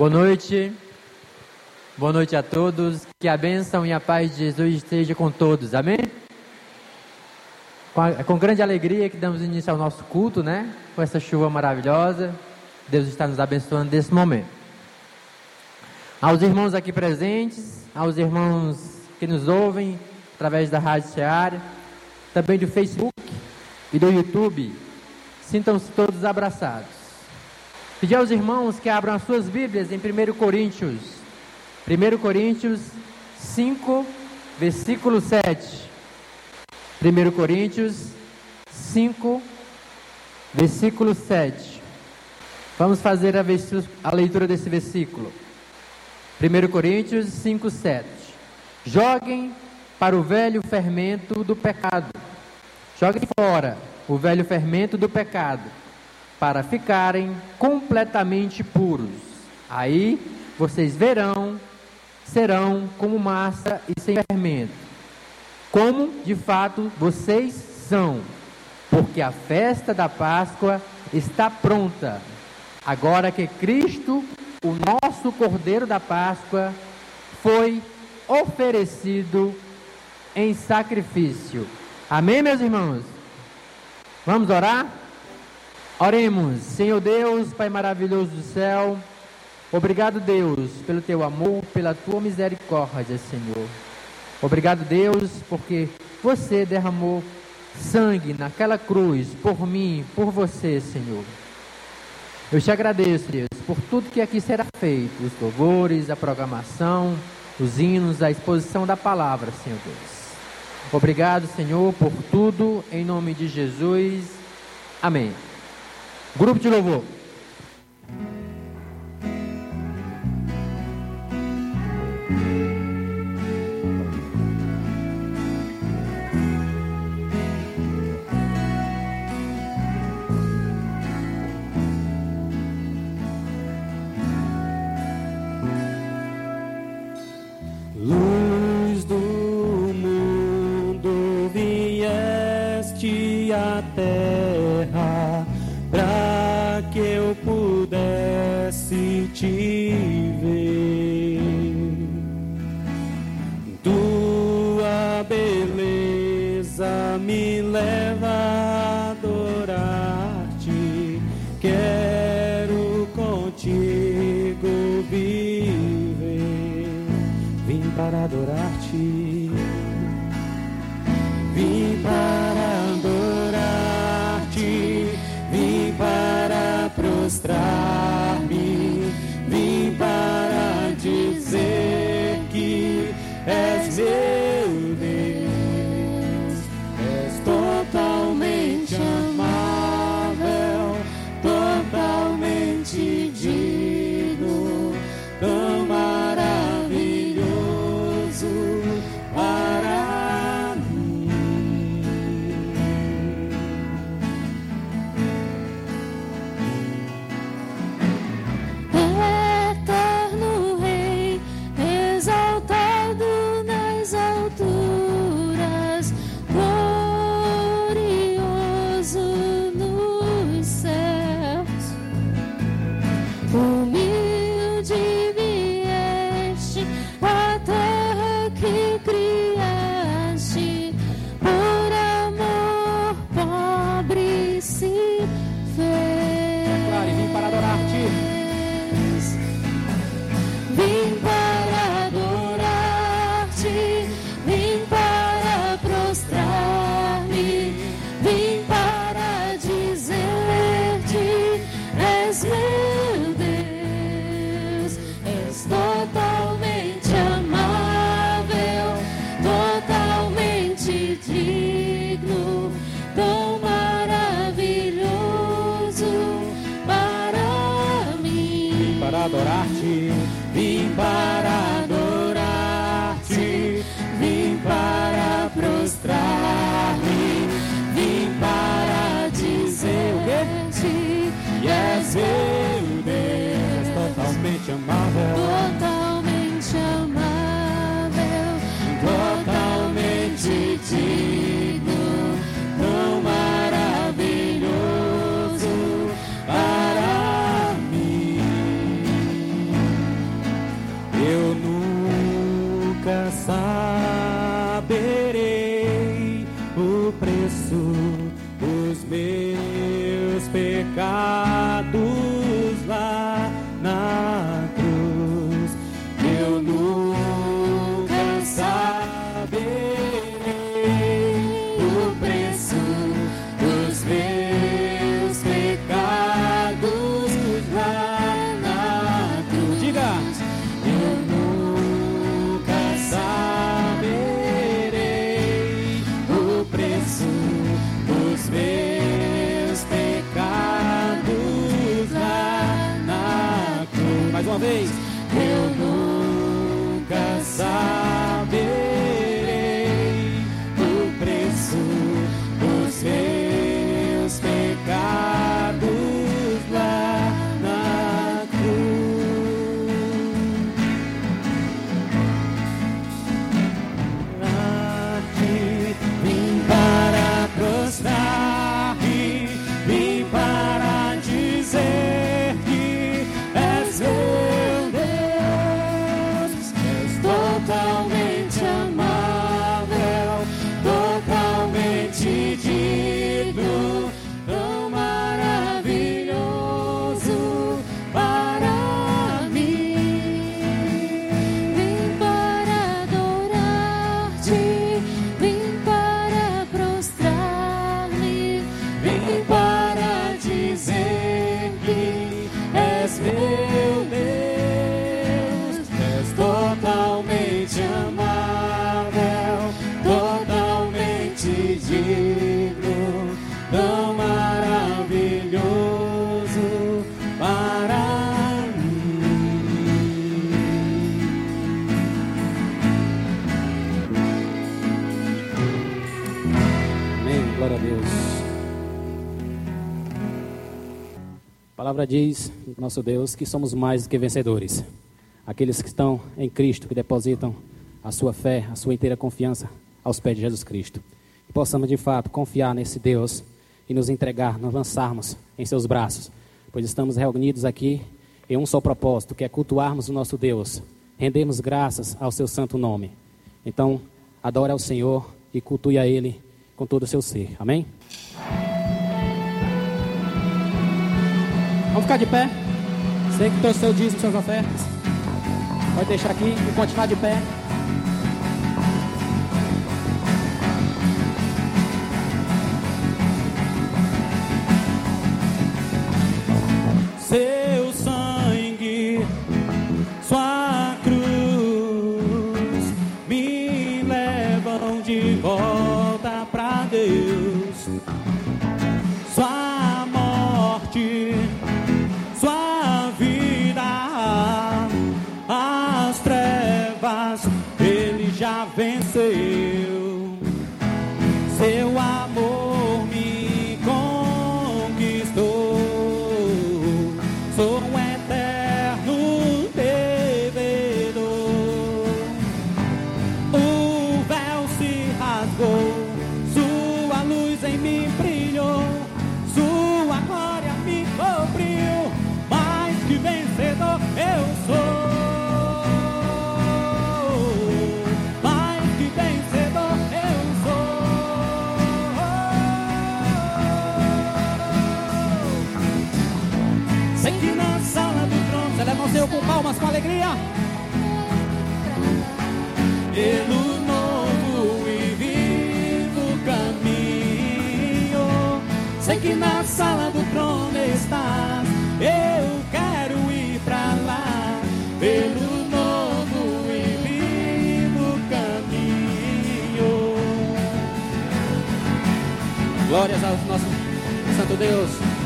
Boa noite. Boa noite a todos. Que a bênção e a paz de Jesus esteja com todos. Amém? Com, a, com grande alegria que damos início ao nosso culto, né? Com essa chuva maravilhosa. Deus está nos abençoando nesse momento. Aos irmãos aqui presentes, aos irmãos que nos ouvem através da Rádio Seara, também do Facebook e do YouTube, sintam-se todos abraçados. Pedir aos irmãos que abram as suas Bíblias em 1 Coríntios, 1 Coríntios 5, versículo 7. 1 Coríntios 5, versículo 7. Vamos fazer a, a leitura desse versículo. 1 Coríntios 5, 7. Joguem para o velho fermento do pecado. Joguem fora o velho fermento do pecado para ficarem completamente puros. Aí vocês verão, serão como massa e sem fermento, como de fato vocês são, porque a festa da Páscoa está pronta. Agora que Cristo, o nosso Cordeiro da Páscoa, foi oferecido em sacrifício. Amém, meus irmãos? Vamos orar? Oremos, Senhor Deus, Pai maravilhoso do céu, obrigado, Deus, pelo teu amor, pela tua misericórdia, Senhor. Obrigado, Deus, porque você derramou sangue naquela cruz por mim, por você, Senhor. Eu te agradeço, Deus, por tudo que aqui será feito, os louvores, a programação, os hinos, a exposição da palavra, Senhor Deus. Obrigado, Senhor, por tudo, em nome de Jesus. Amém. Grupo de vez. Palavra diz, nosso Deus, que somos mais do que vencedores. Aqueles que estão em Cristo, que depositam a sua fé, a sua inteira confiança aos pés de Jesus Cristo. Que possamos de fato confiar nesse Deus e nos entregar, nos lançarmos em seus braços, pois estamos reunidos aqui em um só propósito, que é cultuarmos o nosso Deus, rendemos graças ao seu santo nome. Então, adore ao Senhor e cultue a Ele com todo o seu ser. Amém? Vamos ficar de pé. Você que trouxe seu dízimo, suas ofertas. Pode deixar aqui e continuar de pé. Nosso Santo Deus.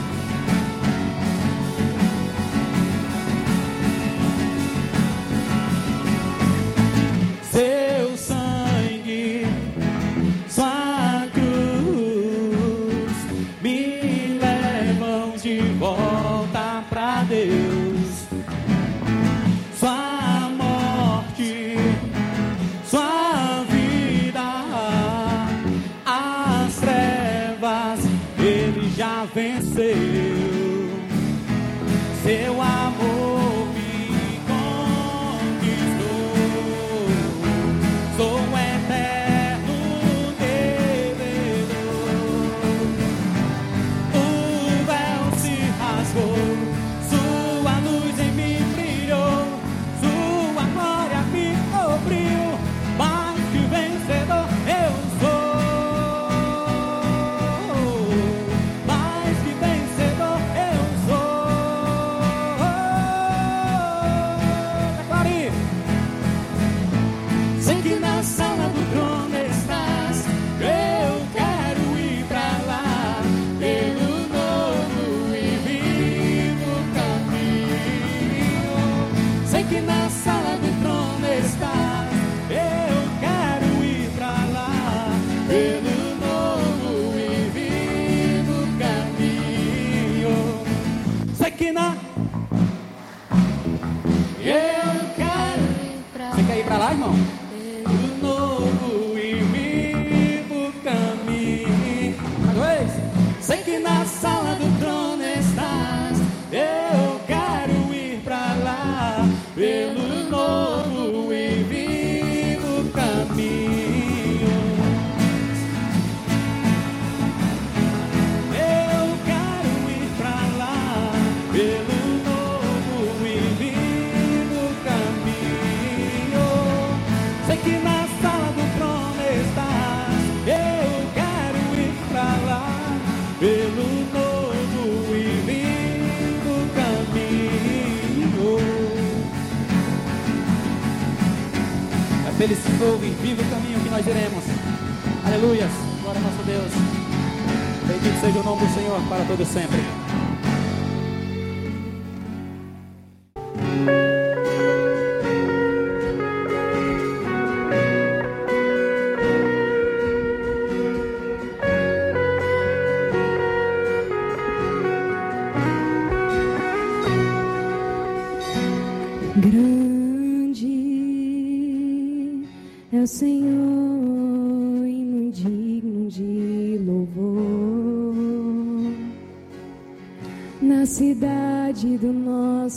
Para todo sempre.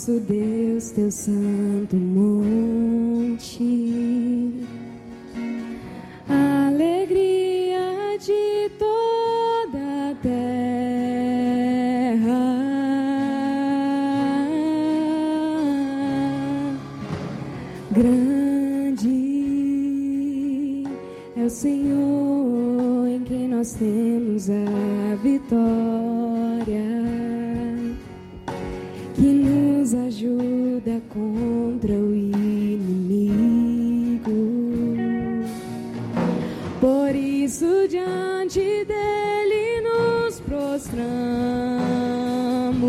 Nosso Deus, teu santo Rambu.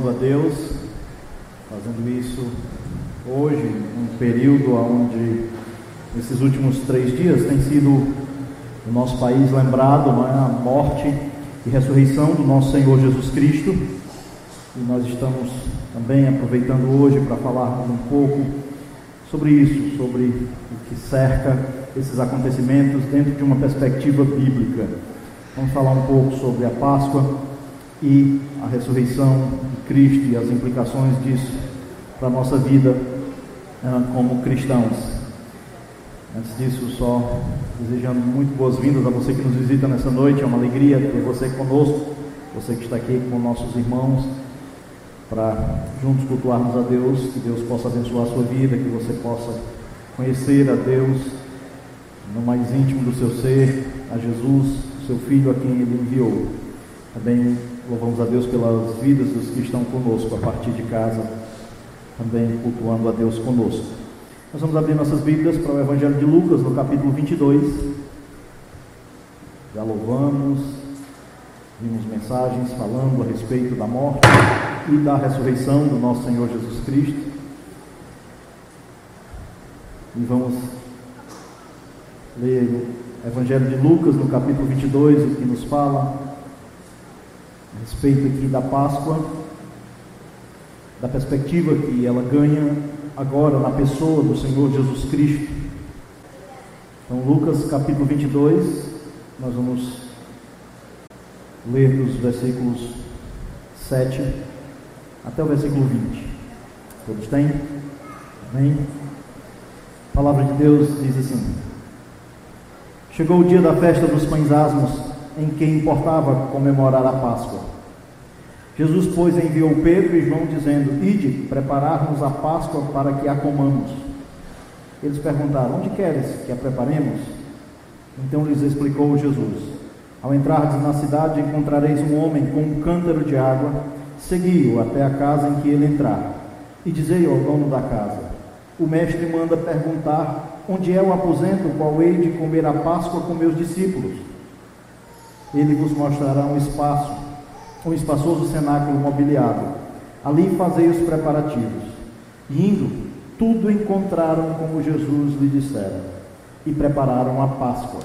Cultuando a Deus, fazendo isso hoje, um período onde, nesses últimos três dias, tem sido o nosso país lembrado não é, a morte e ressurreição do nosso Senhor Jesus Cristo. E nós estamos também aproveitando hoje para falarmos um pouco sobre isso, sobre o que cerca esses acontecimentos dentro de uma perspectiva bíblica. Vamos falar um pouco sobre a Páscoa e a ressurreição Cristo e as implicações disso para a nossa vida uh, como cristãos. Antes disso, só desejando muito boas-vindas a você que nos visita nessa noite. É uma alegria ter você conosco, você que está aqui com nossos irmãos, para juntos cultuarmos a Deus. Que Deus possa abençoar a sua vida, que você possa conhecer a Deus no mais íntimo do seu ser, a Jesus, seu Filho a quem Ele enviou. Também louvamos a Deus pelas vidas dos que estão conosco a partir de casa, também cultuando a Deus conosco. Nós vamos abrir nossas Bíblias para o Evangelho de Lucas, no capítulo 22. Já louvamos, vimos mensagens falando a respeito da morte e da ressurreição do nosso Senhor Jesus Cristo. E vamos ler o Evangelho de Lucas, no capítulo 22, o que nos fala a respeito aqui da Páscoa, da perspectiva que ela ganha agora na pessoa do Senhor Jesus Cristo. Então, Lucas capítulo 22, nós vamos ler dos versículos 7 até o versículo 20. Todos têm? Amém? A palavra de Deus diz assim: Chegou o dia da festa dos pães asmos, em que importava comemorar a Páscoa. Jesus, pois, enviou Pedro e João, dizendo: Ide, prepararmos a Páscoa para que a comamos. Eles perguntaram: Onde queres que a preparemos? Então lhes explicou Jesus: Ao entrardes na cidade, encontrareis um homem com um cântaro de água. Segui-o até a casa em que ele entrar. E dizei ao dono da casa: O mestre manda perguntar: Onde é o aposento qual hei de comer a Páscoa com meus discípulos? Ele vos mostrará um espaço um espaçoso cenáculo mobiliado. Ali fazei os preparativos. E indo, tudo encontraram como Jesus lhe dissera, e prepararam a Páscoa.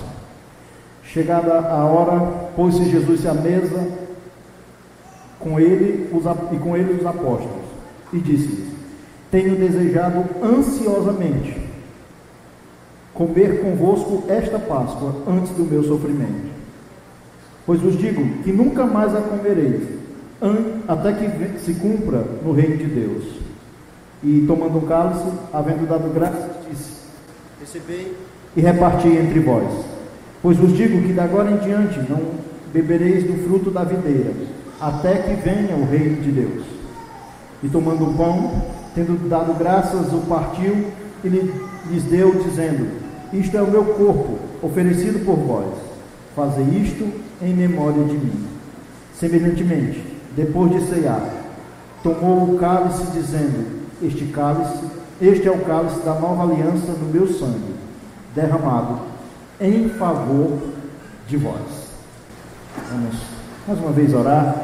Chegada a hora, pôs-se Jesus à mesa com ele os, e com ele os apóstolos, e disse-lhes: Tenho desejado ansiosamente comer convosco esta Páscoa antes do meu sofrimento. Pois vos digo que nunca mais a comereis, até que se cumpra no reino de Deus. E tomando um cálice, havendo dado graças, disse: Recebei e reparti entre vós. Pois vos digo que de agora em diante não bebereis do fruto da videira, até que venha o reino de Deus. E tomando o pão, tendo dado graças, o partiu e lhes deu, dizendo: Isto é o meu corpo, oferecido por vós. Fazei isto em memória de mim. Semelhantemente, depois de ceiar, tomou o cálice, dizendo: Este cálice, este é o cálice da nova aliança no meu sangue, derramado em favor de vós. Vamos mais uma vez orar.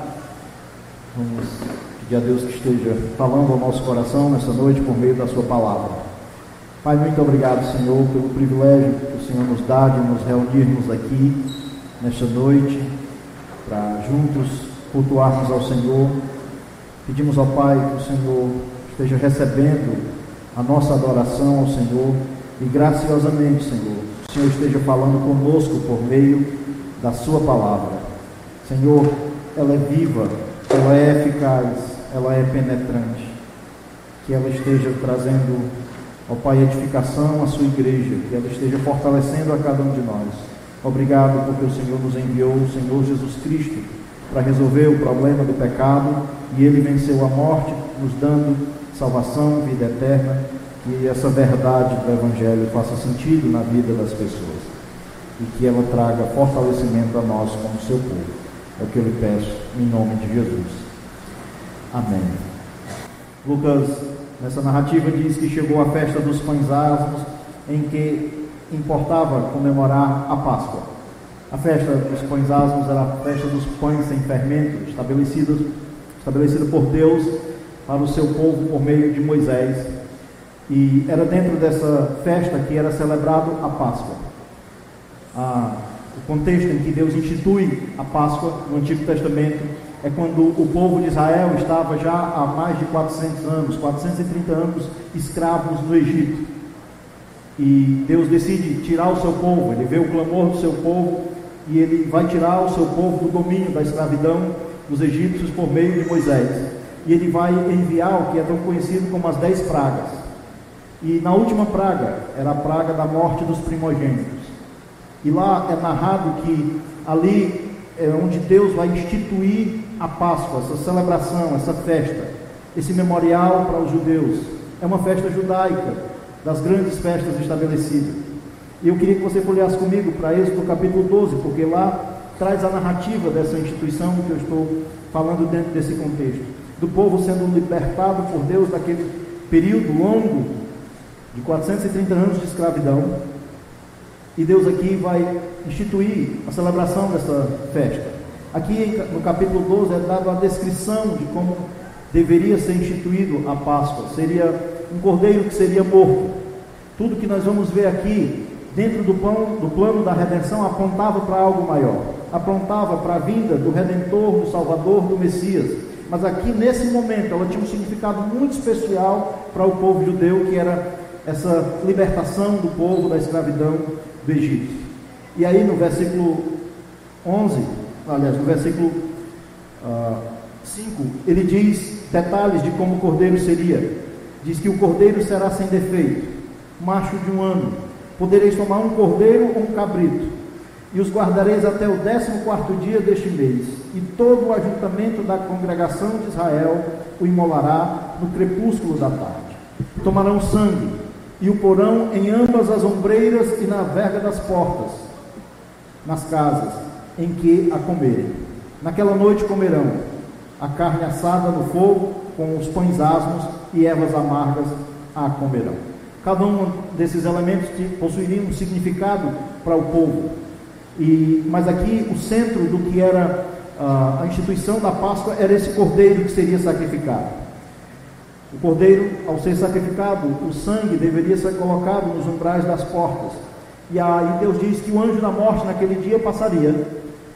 Vamos pedir a Deus que esteja falando ao nosso coração nessa noite por meio da Sua palavra. Pai, muito obrigado, Senhor, pelo privilégio que o Senhor nos dá de nos reunirmos aqui nesta noite, para juntos cultuarmos ao Senhor. Pedimos ao Pai que o Senhor esteja recebendo a nossa adoração ao Senhor e graciosamente, Senhor, o Senhor esteja falando conosco por meio da Sua palavra. Senhor, ela é viva, ela é eficaz, ela é penetrante. Que ela esteja trazendo ao Pai edificação à Sua igreja, que ela esteja fortalecendo a cada um de nós Obrigado porque o Senhor nos enviou o Senhor Jesus Cristo para resolver o problema do pecado e ele venceu a morte, nos dando salvação, vida eterna e essa verdade do Evangelho faça sentido na vida das pessoas e que ela traga fortalecimento a nós como seu povo. É o que eu lhe peço em nome de Jesus. Amém. Lucas, nessa narrativa, diz que chegou a festa dos pães asmos, em que importava comemorar a Páscoa. A festa dos pães asmos era a festa dos pães sem fermento, estabelecida, estabelecida por Deus para o seu povo por meio de Moisés. E era dentro dessa festa que era celebrado a Páscoa. Ah, o contexto em que Deus institui a Páscoa no Antigo Testamento é quando o povo de Israel estava já há mais de 400 anos, 430 anos escravos no Egito. E Deus decide tirar o seu povo, ele vê o clamor do seu povo e ele vai tirar o seu povo do domínio da escravidão dos egípcios por meio de Moisés. E ele vai enviar o que é tão conhecido como as dez pragas. E na última praga era a praga da morte dos primogênitos. E lá é narrado que ali é onde Deus vai instituir a Páscoa, essa celebração, essa festa, esse memorial para os judeus. É uma festa judaica, das grandes festas estabelecidas. Eu queria que você folheasse comigo para Êxodo capítulo 12, porque lá traz a narrativa dessa instituição que eu estou falando dentro desse contexto. Do povo sendo libertado por Deus daquele período longo de 430 anos de escravidão. E Deus aqui vai instituir a celebração dessa festa. Aqui no capítulo 12 é dada a descrição de como deveria ser instituído a Páscoa. Seria um cordeiro que seria morto. Tudo que nós vamos ver aqui, dentro do, pão, do plano da redenção, apontava para algo maior. Apontava para a vinda do Redentor, do Salvador, do Messias. Mas aqui, nesse momento, ela tinha um significado muito especial para o povo judeu, que era essa libertação do povo da escravidão do Egito. E aí, no versículo 11, aliás, no versículo uh, ah, 5, ele diz detalhes de como o cordeiro seria. Diz que o cordeiro será sem defeito, macho de um ano. Podereis tomar um cordeiro ou um cabrito, e os guardareis até o décimo quarto dia deste mês. E todo o ajuntamento da congregação de Israel o imolará no crepúsculo da tarde. Tomarão sangue e o porão em ambas as ombreiras e na verga das portas, nas casas em que a comerem. Naquela noite comerão a carne assada no fogo, com os pães asmos e ervas amargas a comerão. Cada um desses elementos possuiria um significado para o povo. E, mas aqui o centro do que era uh, a instituição da Páscoa era esse cordeiro que seria sacrificado. O cordeiro, ao ser sacrificado, o sangue deveria ser colocado nos umbrais das portas. E aí Deus diz que o anjo da morte naquele dia passaria,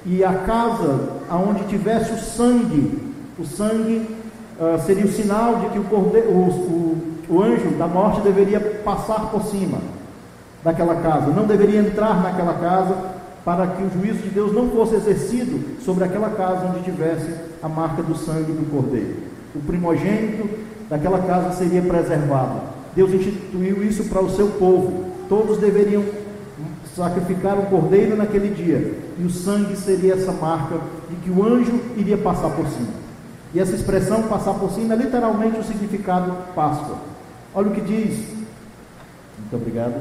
e a casa aonde tivesse o sangue, o sangue uh, seria o sinal de que o, cordeiro, o, o, o anjo da morte deveria passar por cima daquela casa, não deveria entrar naquela casa para que o juízo de Deus não fosse exercido sobre aquela casa onde tivesse a marca do sangue do cordeiro. O primogênito daquela casa seria preservado. Deus instituiu isso para o seu povo. Todos deveriam sacrificar um cordeiro naquele dia, e o sangue seria essa marca de que o anjo iria passar por cima. E essa expressão passar por cima é literalmente o significado Páscoa. Olha o que diz. Muito obrigado,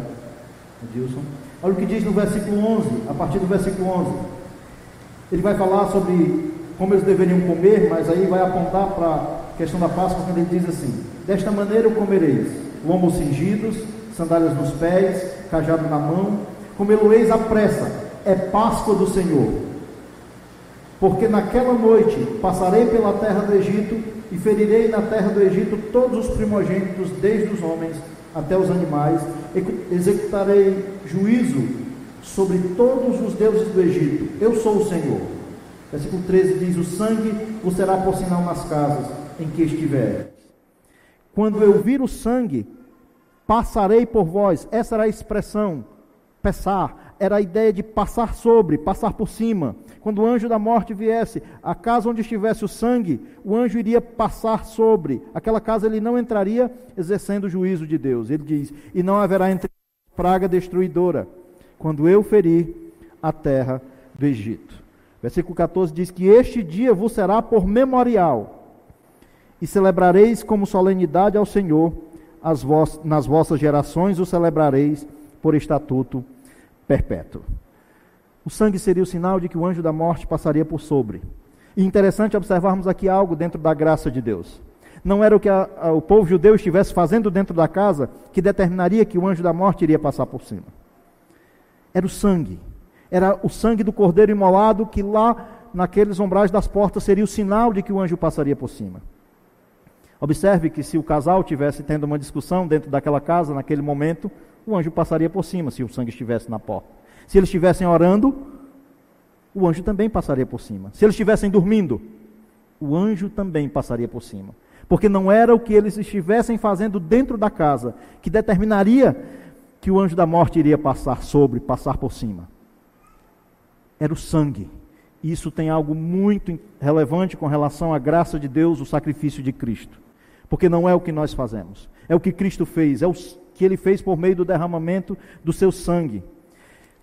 Edilson. Olha o que diz no versículo 11, a partir do versículo 11. Ele vai falar sobre como eles deveriam comer, mas aí vai apontar para a questão da Páscoa quando ele diz assim: Desta maneira comereis, lombos cingidos, sandálias nos pés, cajado na mão, comê-lo-eis à pressa, é Páscoa do Senhor. Porque naquela noite passarei pela terra do Egito e ferirei na terra do Egito todos os primogênitos, desde os homens até os animais, executarei juízo sobre todos os deuses do Egito. Eu sou o Senhor. Versículo 13 diz: O sangue vos será por sinal nas casas em que estiver. Quando eu vir o sangue, passarei por vós. Essa era a expressão, passar. Era a ideia de passar sobre, passar por cima. Quando o anjo da morte viesse, a casa onde estivesse o sangue, o anjo iria passar sobre. Aquela casa ele não entraria exercendo o juízo de Deus. Ele diz: E não haverá entre praga destruidora, quando eu ferir a terra do Egito. Versículo 14 diz que este dia vos será por memorial, e celebrareis como solenidade ao Senhor, nas vossas gerações o celebrareis por estatuto perpétuo. O sangue seria o sinal de que o anjo da morte passaria por sobre. E interessante observarmos aqui algo dentro da graça de Deus. Não era o que a, a, o povo judeu estivesse fazendo dentro da casa que determinaria que o anjo da morte iria passar por cima. era o sangue. Era o sangue do cordeiro imolado que lá naqueles umbrais das portas seria o sinal de que o anjo passaria por cima. Observe que se o casal tivesse tendo uma discussão dentro daquela casa naquele momento, o anjo passaria por cima se o sangue estivesse na porta. Se eles estivessem orando, o anjo também passaria por cima. Se eles estivessem dormindo, o anjo também passaria por cima. Porque não era o que eles estivessem fazendo dentro da casa que determinaria que o anjo da morte iria passar sobre, passar por cima. Era o sangue. Isso tem algo muito relevante com relação à graça de Deus, o sacrifício de Cristo. Porque não é o que nós fazemos, é o que Cristo fez, é o que ele fez por meio do derramamento do seu sangue.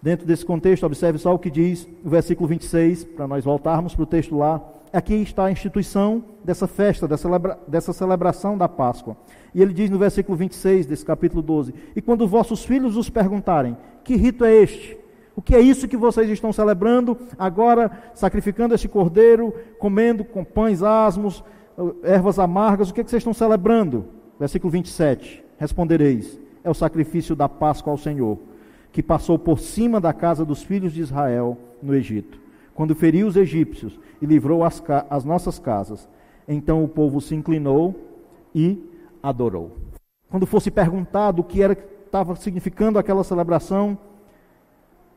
Dentro desse contexto, observe só o que diz o versículo 26, para nós voltarmos para o texto lá. Aqui está a instituição dessa festa, dessa, celebra dessa celebração da Páscoa. E ele diz no versículo 26 desse capítulo 12: E quando vossos filhos os perguntarem, que rito é este? O que é isso que vocês estão celebrando agora, sacrificando este cordeiro, comendo com pães asmos, ervas amargas? O que, é que vocês estão celebrando? Versículo 27. Respondereis: É o sacrifício da Páscoa ao Senhor, que passou por cima da casa dos filhos de Israel no Egito, quando feriu os egípcios e livrou as, as nossas casas. Então o povo se inclinou e adorou. Quando fosse perguntado o que era estava significando aquela celebração,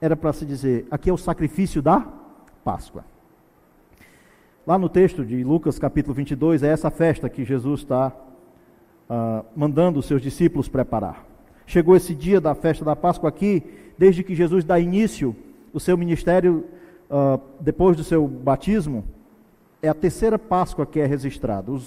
era para se dizer: aqui é o sacrifício da Páscoa. Lá no texto de Lucas capítulo 22, é essa festa que Jesus está uh, mandando os seus discípulos preparar. Chegou esse dia da festa da Páscoa aqui, desde que Jesus dá início o seu ministério uh, depois do seu batismo, é a terceira Páscoa que é registrada. o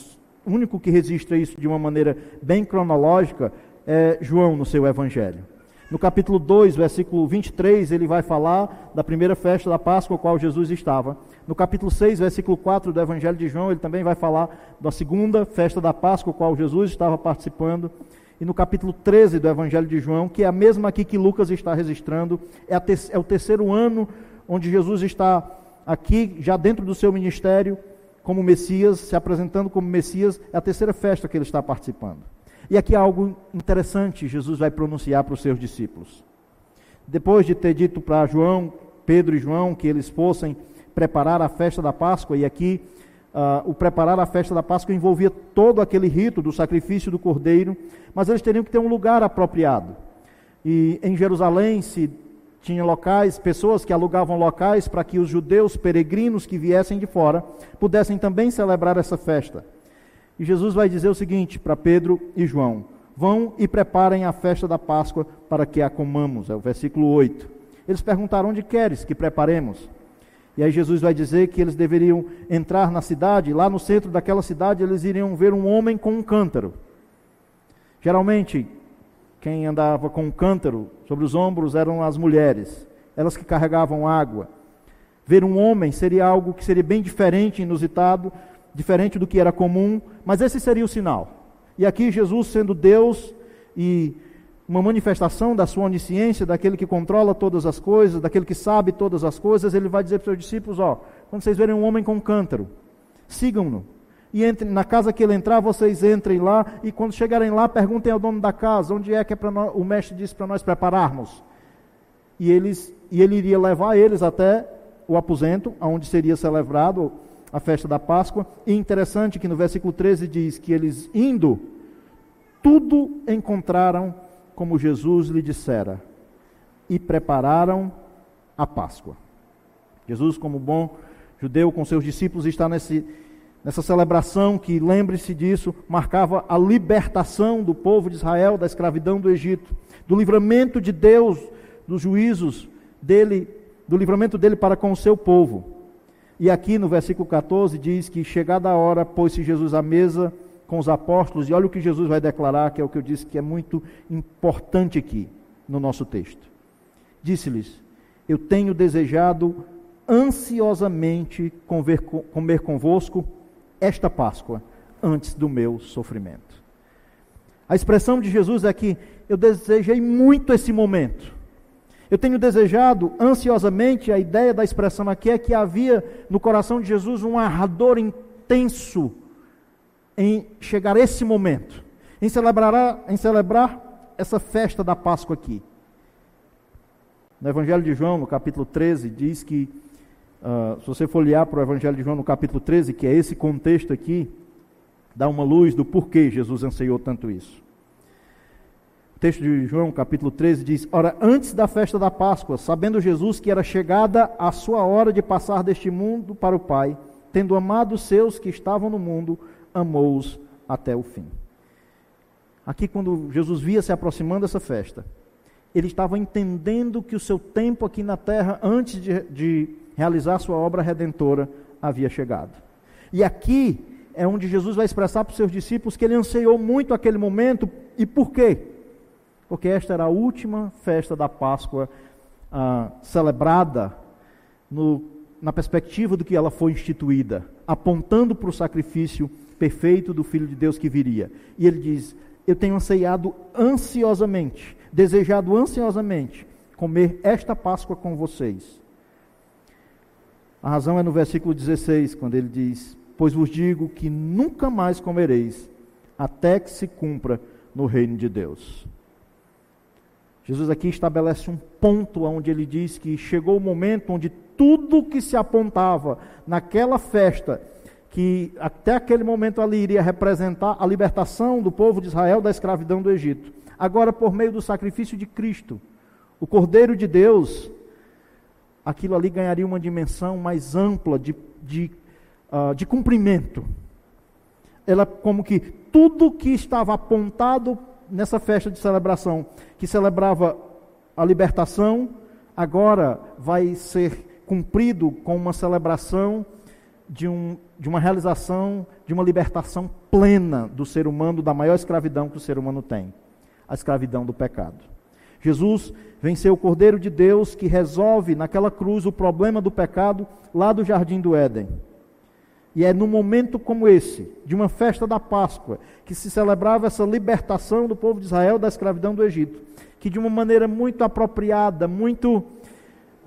único que registra isso de uma maneira bem cronológica é João no seu evangelho. No capítulo 2, versículo 23, ele vai falar da primeira festa da Páscoa, a qual Jesus estava. No capítulo 6, versículo 4 do Evangelho de João, ele também vai falar da segunda festa da Páscoa, a qual Jesus estava participando. E no capítulo 13 do Evangelho de João, que é a mesma aqui que Lucas está registrando, é, te é o terceiro ano onde Jesus está aqui, já dentro do seu ministério, como Messias, se apresentando como Messias, é a terceira festa que ele está participando. E aqui há algo interessante Jesus vai pronunciar para os seus discípulos. Depois de ter dito para João, Pedro e João que eles fossem preparar a festa da Páscoa, e aqui uh, o preparar a festa da Páscoa envolvia todo aquele rito do sacrifício do cordeiro, mas eles teriam que ter um lugar apropriado. E em Jerusalém se tinha locais, pessoas que alugavam locais para que os judeus peregrinos que viessem de fora pudessem também celebrar essa festa. E Jesus vai dizer o seguinte para Pedro e João: Vão e preparem a festa da Páscoa para que a comamos. É o versículo 8. Eles perguntaram: Onde queres que preparemos? E aí Jesus vai dizer que eles deveriam entrar na cidade, lá no centro daquela cidade eles iriam ver um homem com um cântaro. Geralmente, quem andava com um cântaro sobre os ombros eram as mulheres, elas que carregavam água. Ver um homem seria algo que seria bem diferente, inusitado, diferente do que era comum, mas esse seria o sinal. E aqui Jesus, sendo Deus e uma manifestação da sua onisciência, daquele que controla todas as coisas, daquele que sabe todas as coisas, ele vai dizer para os seus discípulos: Ó, quando vocês verem um homem com um cântaro, sigam-no. E entre, na casa que ele entrar, vocês entrem lá, e quando chegarem lá, perguntem ao dono da casa, onde é que é para o mestre disse para nós prepararmos. E, eles, e ele iria levar eles até o aposento, onde seria celebrado a festa da Páscoa. E interessante que no versículo 13 diz que eles indo, tudo encontraram como Jesus lhe dissera, e prepararam a Páscoa. Jesus, como bom judeu com seus discípulos, está nesse, nessa celebração que, lembre-se disso, marcava a libertação do povo de Israel da escravidão do Egito, do livramento de Deus dos juízos dele, do livramento dele para com o seu povo. E aqui no versículo 14 diz que chegada a hora, pôs-se Jesus à mesa com os apóstolos, e olha o que Jesus vai declarar, que é o que eu disse que é muito importante aqui no nosso texto. Disse-lhes: Eu tenho desejado ansiosamente comer, comer convosco esta Páscoa antes do meu sofrimento. A expressão de Jesus é que eu desejei muito esse momento. Eu tenho desejado ansiosamente, a ideia da expressão aqui é que havia no coração de Jesus um ardor intenso em chegar esse momento, em celebrar, em celebrar essa festa da Páscoa aqui. No Evangelho de João, no capítulo 13, diz que, uh, se você folhear para o Evangelho de João, no capítulo 13, que é esse contexto aqui, dá uma luz do porquê Jesus anseiou tanto isso. O texto de João, capítulo 13, diz: Ora, antes da festa da Páscoa, sabendo Jesus que era chegada a sua hora de passar deste mundo para o Pai, tendo amado os seus que estavam no mundo, amou-os até o fim. Aqui, quando Jesus via se aproximando dessa festa, ele estava entendendo que o seu tempo aqui na terra, antes de, de realizar sua obra redentora, havia chegado. E aqui é onde Jesus vai expressar para os seus discípulos que ele anseiou muito aquele momento, e por quê? porque esta era a última festa da Páscoa ah, celebrada no, na perspectiva do que ela foi instituída, apontando para o sacrifício perfeito do Filho de Deus que viria. E ele diz: Eu tenho anseiado ansiosamente, desejado ansiosamente comer esta Páscoa com vocês. A razão é no versículo 16, quando ele diz: Pois vos digo que nunca mais comereis, até que se cumpra no reino de Deus. Jesus aqui estabelece um ponto onde ele diz que chegou o momento onde tudo que se apontava naquela festa, que até aquele momento ali iria representar a libertação do povo de Israel da escravidão do Egito, agora por meio do sacrifício de Cristo, o Cordeiro de Deus, aquilo ali ganharia uma dimensão mais ampla de, de, uh, de cumprimento. Ela, como que tudo que estava apontado nessa festa de celebração, que celebrava a libertação, agora vai ser cumprido com uma celebração de, um, de uma realização, de uma libertação plena do ser humano, da maior escravidão que o ser humano tem a escravidão do pecado. Jesus venceu o Cordeiro de Deus que resolve naquela cruz o problema do pecado lá do jardim do Éden. E é num momento como esse, de uma festa da Páscoa, que se celebrava essa libertação do povo de Israel da escravidão do Egito, que de uma maneira muito apropriada, muito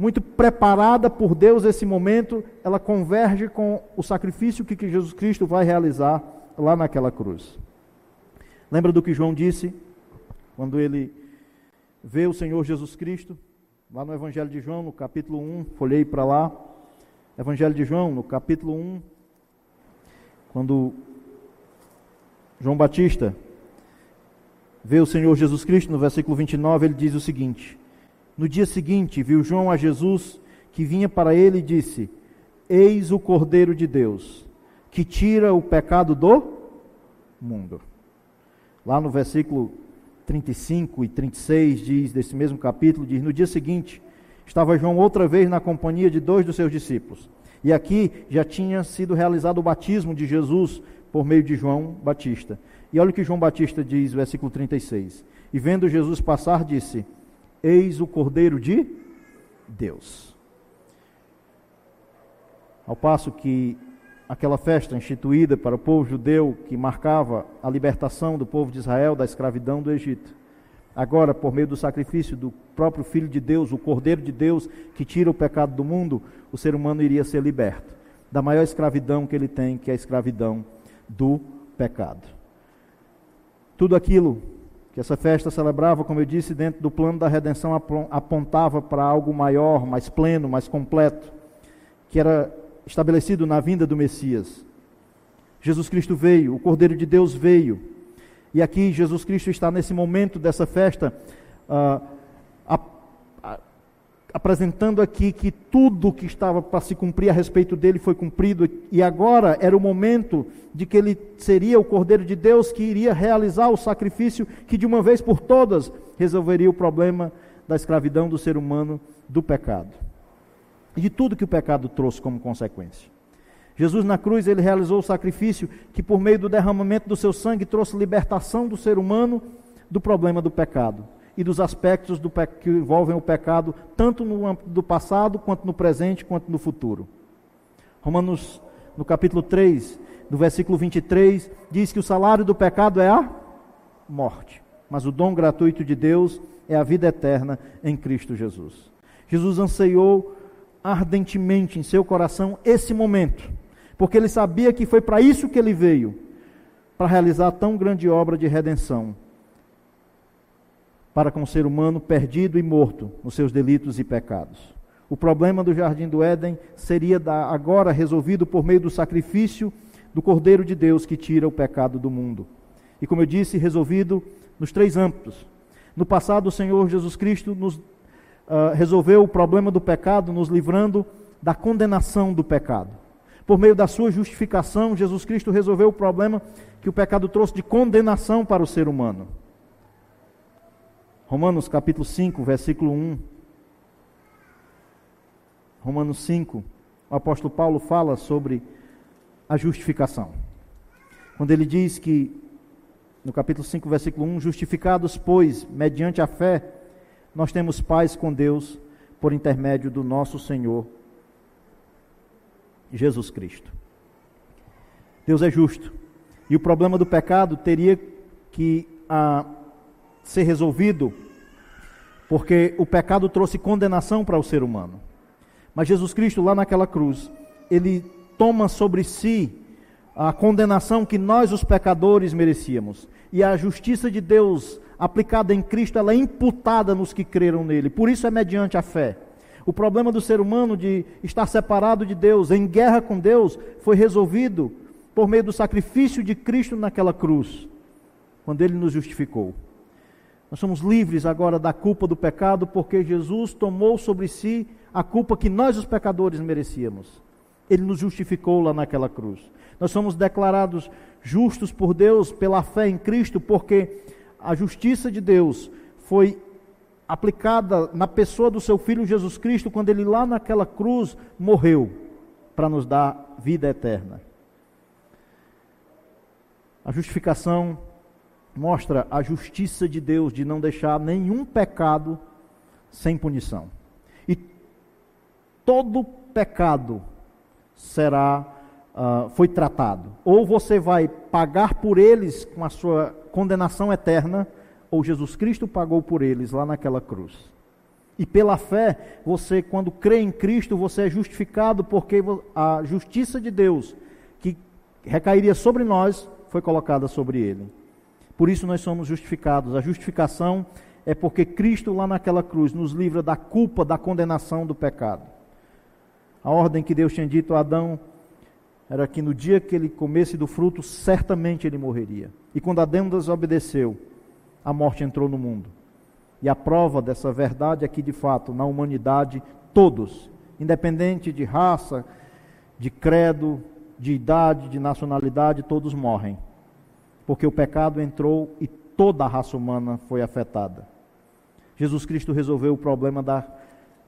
muito preparada por Deus esse momento, ela converge com o sacrifício que, Jesus Cristo vai realizar lá naquela cruz. Lembra do que João disse quando ele vê o Senhor Jesus Cristo, lá no Evangelho de João, no capítulo 1, folhei para lá. Evangelho de João, no capítulo 1, quando João Batista vê o Senhor Jesus Cristo, no versículo 29, ele diz o seguinte: No dia seguinte, viu João a Jesus que vinha para ele e disse: Eis o Cordeiro de Deus, que tira o pecado do mundo. Lá no versículo 35 e 36 diz desse mesmo capítulo, diz: No dia seguinte, estava João outra vez na companhia de dois dos seus discípulos. E aqui já tinha sido realizado o batismo de Jesus por meio de João Batista. E olha o que João Batista diz, versículo 36. E vendo Jesus passar, disse: Eis o Cordeiro de Deus. Ao passo que aquela festa instituída para o povo judeu, que marcava a libertação do povo de Israel da escravidão do Egito, agora, por meio do sacrifício do próprio Filho de Deus, o Cordeiro de Deus, que tira o pecado do mundo, o ser humano iria ser liberto da maior escravidão que ele tem, que é a escravidão do pecado. Tudo aquilo que essa festa celebrava, como eu disse, dentro do plano da redenção, apontava para algo maior, mais pleno, mais completo, que era estabelecido na vinda do Messias. Jesus Cristo veio, o Cordeiro de Deus veio, e aqui Jesus Cristo está nesse momento dessa festa, uh, apresentando aqui que tudo que estava para se cumprir a respeito dele foi cumprido, e agora era o momento de que ele seria o Cordeiro de Deus que iria realizar o sacrifício que de uma vez por todas resolveria o problema da escravidão do ser humano do pecado. E de tudo que o pecado trouxe como consequência. Jesus na cruz, ele realizou o sacrifício que por meio do derramamento do seu sangue trouxe libertação do ser humano do problema do pecado e dos aspectos do que envolvem o pecado, tanto no âmbito do passado, quanto no presente, quanto no futuro. Romanos, no capítulo 3, no versículo 23, diz que o salário do pecado é a morte, mas o dom gratuito de Deus é a vida eterna em Cristo Jesus. Jesus anseiou ardentemente em seu coração esse momento porque ele sabia que foi para isso que ele veio para realizar tão grande obra de redenção para com o ser humano perdido e morto nos seus delitos e pecados. O problema do jardim do Éden seria agora resolvido por meio do sacrifício do Cordeiro de Deus que tira o pecado do mundo. E como eu disse, resolvido nos três âmbitos. No passado, o Senhor Jesus Cristo nos uh, resolveu o problema do pecado, nos livrando da condenação do pecado. Por meio da sua justificação, Jesus Cristo resolveu o problema que o pecado trouxe de condenação para o ser humano. Romanos capítulo 5, versículo 1. Romanos 5, o apóstolo Paulo fala sobre a justificação. Quando ele diz que, no capítulo 5, versículo 1, justificados, pois, mediante a fé, nós temos paz com Deus por intermédio do nosso Senhor Jesus Cristo. Deus é justo. E o problema do pecado teria que ah, ser resolvido, porque o pecado trouxe condenação para o ser humano. Mas Jesus Cristo, lá naquela cruz, ele toma sobre si a condenação que nós, os pecadores, merecíamos. E a justiça de Deus aplicada em Cristo, ela é imputada nos que creram nele. Por isso é mediante a fé. O problema do ser humano de estar separado de Deus, em guerra com Deus, foi resolvido por meio do sacrifício de Cristo naquela cruz, quando ele nos justificou. Nós somos livres agora da culpa do pecado, porque Jesus tomou sobre si a culpa que nós, os pecadores, merecíamos. Ele nos justificou lá naquela cruz. Nós somos declarados justos por Deus pela fé em Cristo, porque a justiça de Deus foi aplicada na pessoa do seu filho Jesus Cristo, quando ele lá naquela cruz morreu para nos dar vida eterna. A justificação mostra a justiça de Deus de não deixar nenhum pecado sem punição. E todo pecado será uh, foi tratado. Ou você vai pagar por eles com a sua condenação eterna, ou Jesus Cristo pagou por eles lá naquela cruz. E pela fé, você, quando crê em Cristo, você é justificado porque a justiça de Deus que recairia sobre nós foi colocada sobre ele. Por isso nós somos justificados. A justificação é porque Cristo lá naquela cruz nos livra da culpa, da condenação do pecado. A ordem que Deus tinha dito a Adão era que no dia que ele comesse do fruto, certamente ele morreria. E quando Adão desobedeceu, a morte entrou no mundo. E a prova dessa verdade é que, de fato, na humanidade, todos, independente de raça, de credo, de idade, de nacionalidade, todos morrem. Porque o pecado entrou e toda a raça humana foi afetada. Jesus Cristo resolveu o problema da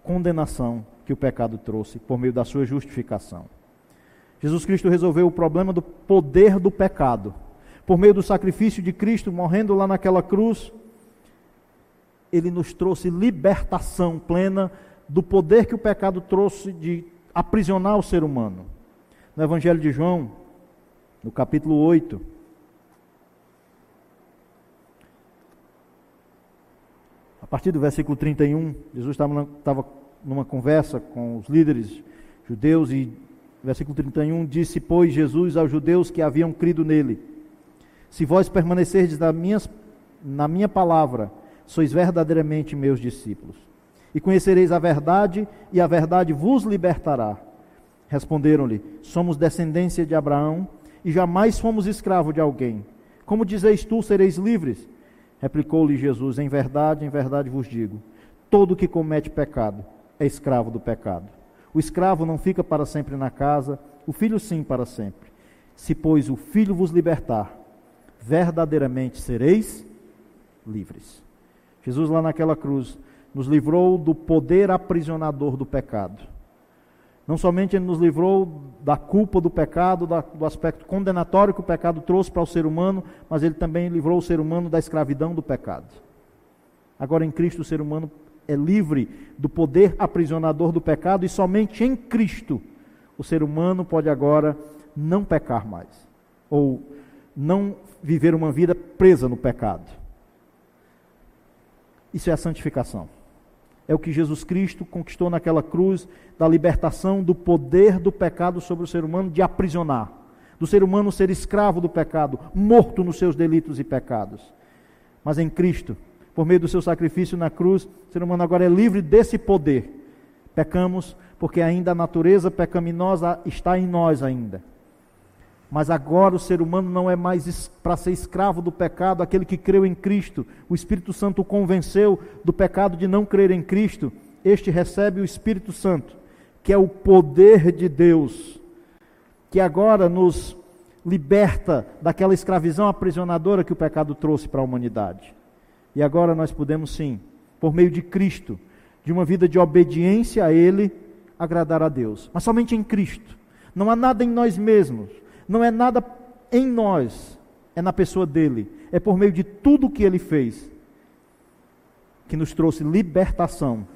condenação que o pecado trouxe por meio da sua justificação. Jesus Cristo resolveu o problema do poder do pecado por meio do sacrifício de Cristo, morrendo lá naquela cruz, ele nos trouxe libertação plena do poder que o pecado trouxe de aprisionar o ser humano. No Evangelho de João, no capítulo 8, partir do versículo 31, Jesus estava, numa conversa com os líderes judeus e, versículo 31, disse: Pois Jesus aos judeus que haviam crido nele: se vós permanecerdes na minha, na minha palavra, sois verdadeiramente meus discípulos. E conhecereis a verdade, e a verdade vos libertará. Responderam-lhe: Somos descendência de Abraão, e jamais fomos escravo de alguém. Como dizeis tu, sereis livres? Replicou-lhe Jesus: Em verdade, em verdade vos digo: todo que comete pecado é escravo do pecado. O escravo não fica para sempre na casa, o filho sim para sempre. Se, pois, o filho vos libertar, verdadeiramente sereis livres. Jesus, lá naquela cruz, nos livrou do poder aprisionador do pecado. Não somente ele nos livrou da culpa do pecado, da, do aspecto condenatório que o pecado trouxe para o ser humano, mas ele também livrou o ser humano da escravidão do pecado. Agora, em Cristo, o ser humano é livre do poder aprisionador do pecado e somente em Cristo o ser humano pode agora não pecar mais, ou não viver uma vida presa no pecado. Isso é a santificação. É o que Jesus Cristo conquistou naquela cruz da libertação do poder do pecado sobre o ser humano de aprisionar, do ser humano ser escravo do pecado, morto nos seus delitos e pecados. Mas em Cristo, por meio do seu sacrifício na cruz, o ser humano agora é livre desse poder. Pecamos porque ainda a natureza pecaminosa está em nós ainda. Mas agora o ser humano não é mais para ser escravo do pecado, aquele que creu em Cristo. O Espírito Santo o convenceu do pecado de não crer em Cristo. Este recebe o Espírito Santo, que é o poder de Deus, que agora nos liberta daquela escravidão aprisionadora que o pecado trouxe para a humanidade. E agora nós podemos sim, por meio de Cristo, de uma vida de obediência a Ele, agradar a Deus. Mas somente em Cristo. Não há nada em nós mesmos não é nada em nós, é na pessoa dele, é por meio de tudo que ele fez que nos trouxe libertação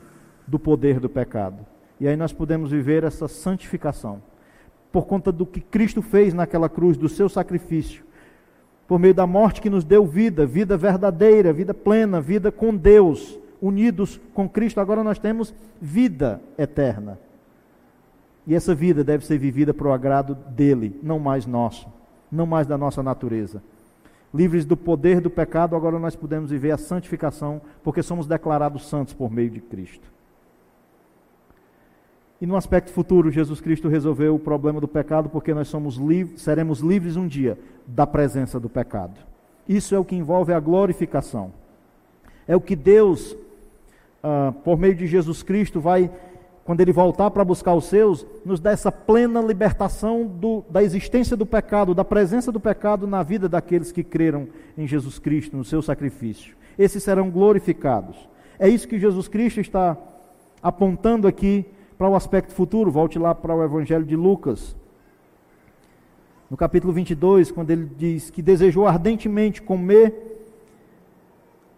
do poder do pecado. E aí nós podemos viver essa santificação por conta do que Cristo fez naquela cruz, do seu sacrifício, por meio da morte que nos deu vida, vida verdadeira, vida plena, vida com Deus, unidos com Cristo, agora nós temos vida eterna. E essa vida deve ser vivida para o agrado dele, não mais nosso, não mais da nossa natureza. Livres do poder do pecado, agora nós podemos viver a santificação, porque somos declarados santos por meio de Cristo. E no aspecto futuro, Jesus Cristo resolveu o problema do pecado, porque nós somos seremos livres um dia da presença do pecado. Isso é o que envolve a glorificação. É o que Deus, ah, por meio de Jesus Cristo, vai quando ele voltar para buscar os seus, nos dá essa plena libertação do, da existência do pecado, da presença do pecado na vida daqueles que creram em Jesus Cristo, no seu sacrifício. Esses serão glorificados. É isso que Jesus Cristo está apontando aqui para o aspecto futuro. Volte lá para o Evangelho de Lucas. No capítulo 22, quando ele diz que desejou ardentemente comer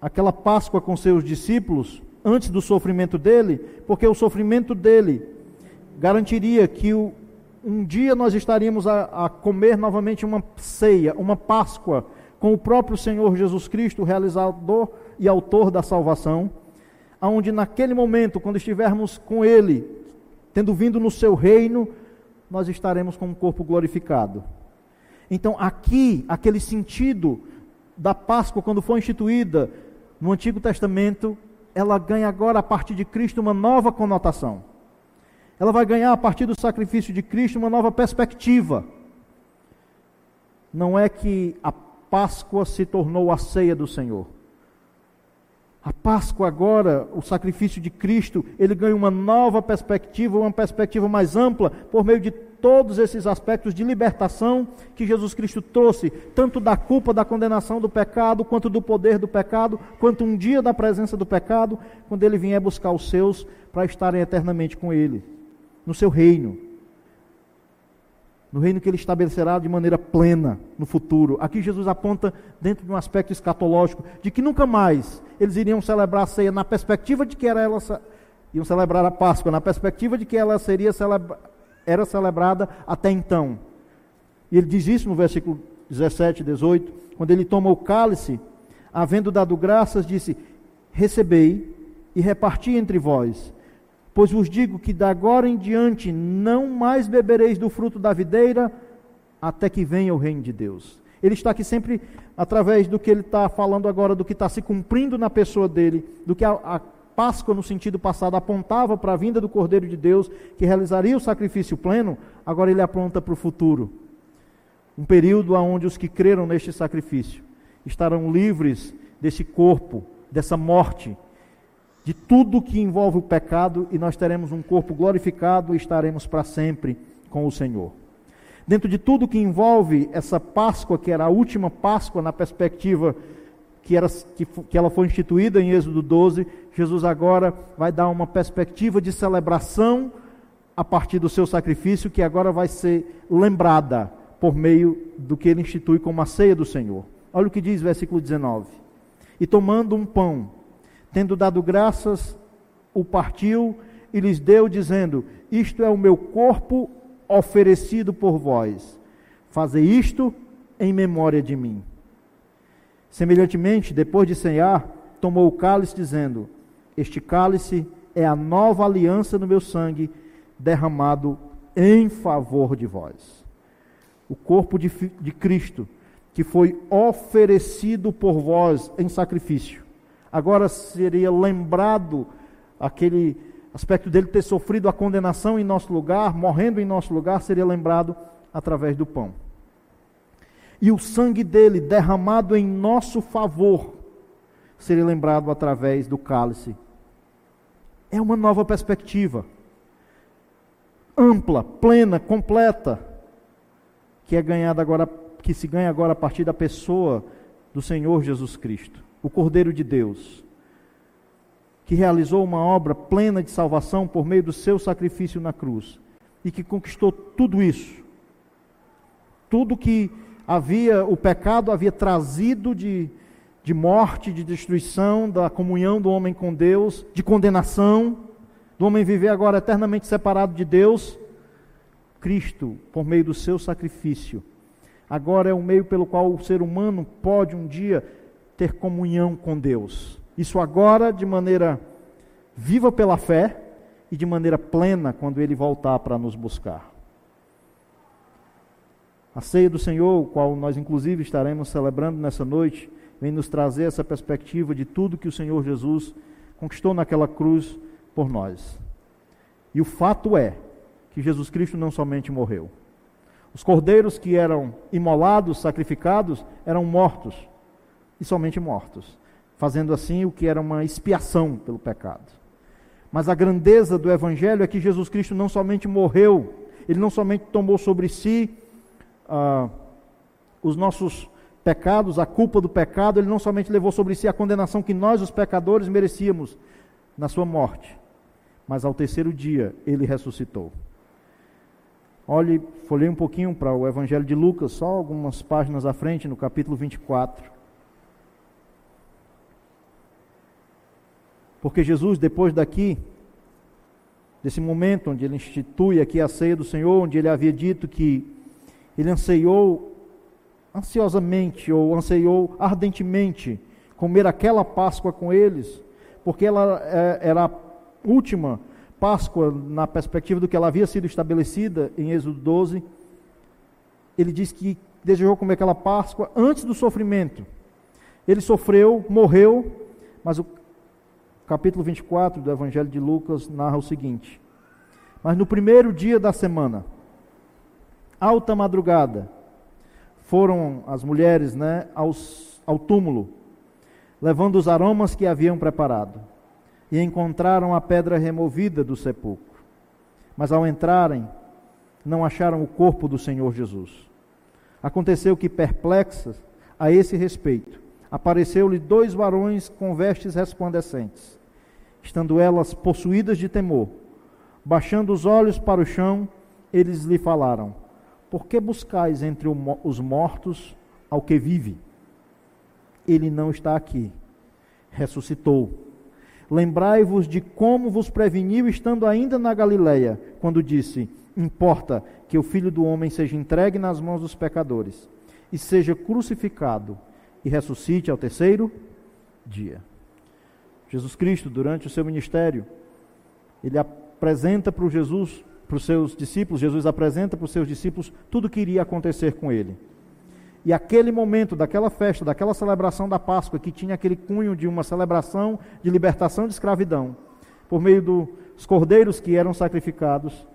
aquela Páscoa com seus discípulos, antes do sofrimento dele, porque o sofrimento dele garantiria que o, um dia nós estaríamos a, a comer novamente uma ceia, uma Páscoa, com o próprio Senhor Jesus Cristo, realizador e autor da salvação, aonde naquele momento, quando estivermos com Ele, tendo vindo no seu reino, nós estaremos com um corpo glorificado. Então, aqui, aquele sentido da Páscoa, quando foi instituída no Antigo Testamento, ela ganha agora, a partir de Cristo, uma nova conotação. Ela vai ganhar, a partir do sacrifício de Cristo, uma nova perspectiva. Não é que a Páscoa se tornou a ceia do Senhor. A Páscoa agora, o sacrifício de Cristo, ele ganha uma nova perspectiva, uma perspectiva mais ampla, por meio de todos esses aspectos de libertação que Jesus Cristo trouxe, tanto da culpa, da condenação do pecado, quanto do poder do pecado, quanto um dia da presença do pecado, quando ele vier buscar os seus para estarem eternamente com ele, no seu reino. No reino que ele estabelecerá de maneira plena no futuro. Aqui Jesus aponta dentro de um aspecto escatológico de que nunca mais eles iriam celebrar a ceia na perspectiva de que era ela iam celebrar a Páscoa na perspectiva de que ela seria celebrada era celebrada até então. E ele diz isso no versículo 17 e 18, quando ele toma o cálice, havendo dado graças, disse: Recebei e reparti entre vós, pois vos digo que da agora em diante não mais bebereis do fruto da videira, até que venha o reino de Deus. Ele está aqui sempre através do que ele está falando agora, do que está se cumprindo na pessoa dele, do que a, a Páscoa, no sentido passado, apontava para a vinda do Cordeiro de Deus, que realizaria o sacrifício pleno, agora ele aponta para o futuro. Um período onde os que creram neste sacrifício estarão livres desse corpo, dessa morte, de tudo que envolve o pecado, e nós teremos um corpo glorificado e estaremos para sempre com o Senhor. Dentro de tudo que envolve essa Páscoa, que era a última Páscoa na perspectiva que, era, que, que ela foi instituída em Êxodo 12, Jesus agora vai dar uma perspectiva de celebração a partir do seu sacrifício, que agora vai ser lembrada por meio do que ele institui como a ceia do Senhor. Olha o que diz versículo 19: E tomando um pão, tendo dado graças, o partiu e lhes deu, dizendo: Isto é o meu corpo oferecido por vós. Fazei isto em memória de mim. Semelhantemente, depois de cear, tomou o cálice, dizendo: Este cálice é a nova aliança no meu sangue, derramado em favor de vós. O corpo de, de Cristo, que foi oferecido por vós em sacrifício, Agora seria lembrado aquele aspecto dele ter sofrido a condenação em nosso lugar, morrendo em nosso lugar, seria lembrado através do pão. E o sangue dele derramado em nosso favor seria lembrado através do cálice. É uma nova perspectiva, ampla, plena, completa, que é ganhada agora, que se ganha agora a partir da pessoa do Senhor Jesus Cristo, o Cordeiro de Deus, que realizou uma obra plena de salvação por meio do seu sacrifício na cruz e que conquistou tudo isso. Tudo que havia, o pecado havia trazido de, de morte, de destruição, da comunhão do homem com Deus, de condenação, do homem viver agora eternamente separado de Deus. Cristo, por meio do seu sacrifício, agora é o meio pelo qual o ser humano pode um dia ter comunhão com Deus. Isso agora de maneira viva pela fé e de maneira plena quando ele voltar para nos buscar. A ceia do Senhor, qual nós inclusive estaremos celebrando nessa noite, vem nos trazer essa perspectiva de tudo que o Senhor Jesus conquistou naquela cruz por nós. E o fato é que Jesus Cristo não somente morreu. Os cordeiros que eram imolados, sacrificados, eram mortos, e somente mortos fazendo assim o que era uma expiação pelo pecado. Mas a grandeza do Evangelho é que Jesus Cristo não somente morreu, ele não somente tomou sobre si ah, os nossos pecados, a culpa do pecado, ele não somente levou sobre si a condenação que nós, os pecadores, merecíamos na sua morte, mas ao terceiro dia ele ressuscitou. Olhe, folhei um pouquinho para o Evangelho de Lucas, só algumas páginas à frente, no capítulo 24. Porque Jesus, depois daqui, desse momento onde ele institui aqui a ceia do Senhor, onde ele havia dito que ele anseiou ansiosamente ou anseiou ardentemente comer aquela Páscoa com eles, porque ela é, era a última Páscoa na perspectiva do que ela havia sido estabelecida em Êxodo 12. Ele diz que desejou comer aquela Páscoa antes do sofrimento. Ele sofreu, morreu, mas o capítulo 24 do Evangelho de Lucas narra o seguinte: Mas no primeiro dia da semana, alta madrugada, foram as mulheres né, aos, ao túmulo, levando os aromas que haviam preparado, e encontraram a pedra removida do sepulcro. Mas ao entrarem, não acharam o corpo do Senhor Jesus. Aconteceu que, perplexas a esse respeito, apareceu-lhe dois varões com vestes resplandecentes estando elas possuídas de temor. Baixando os olhos para o chão, eles lhe falaram: Por que buscais entre os mortos ao que vive? Ele não está aqui, ressuscitou. Lembrai-vos de como vos preveniu estando ainda na Galileia, quando disse: Importa que o filho do homem seja entregue nas mãos dos pecadores e seja crucificado e ressuscite ao terceiro dia. Jesus Cristo, durante o seu ministério, ele apresenta para Jesus, para os seus discípulos, Jesus apresenta para os seus discípulos tudo o que iria acontecer com ele. E aquele momento, daquela festa, daquela celebração da Páscoa, que tinha aquele cunho de uma celebração de libertação de escravidão, por meio dos cordeiros que eram sacrificados,